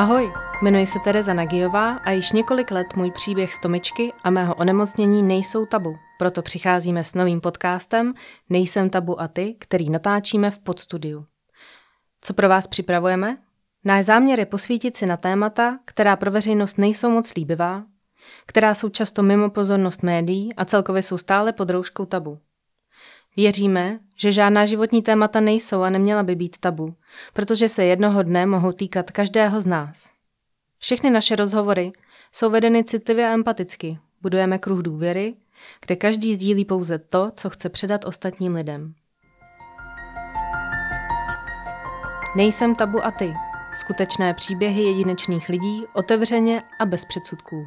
Ahoj, jmenuji se Tereza Nagijová a již několik let můj příběh z Tomičky a mého onemocnění nejsou tabu. Proto přicházíme s novým podcastem Nejsem tabu a ty, který natáčíme v podstudiu. Co pro vás připravujeme? Náš záměr je posvítit si na témata, která pro veřejnost nejsou moc líbivá, která jsou často mimo pozornost médií a celkově jsou stále pod rouškou tabu. Věříme, že žádná životní témata nejsou a neměla by být tabu, protože se jednoho dne mohou týkat každého z nás. Všechny naše rozhovory jsou vedeny citlivě a empaticky. Budujeme kruh důvěry, kde každý sdílí pouze to, co chce předat ostatním lidem. Nejsem tabu a ty. Skutečné příběhy jedinečných lidí otevřeně a bez předsudků.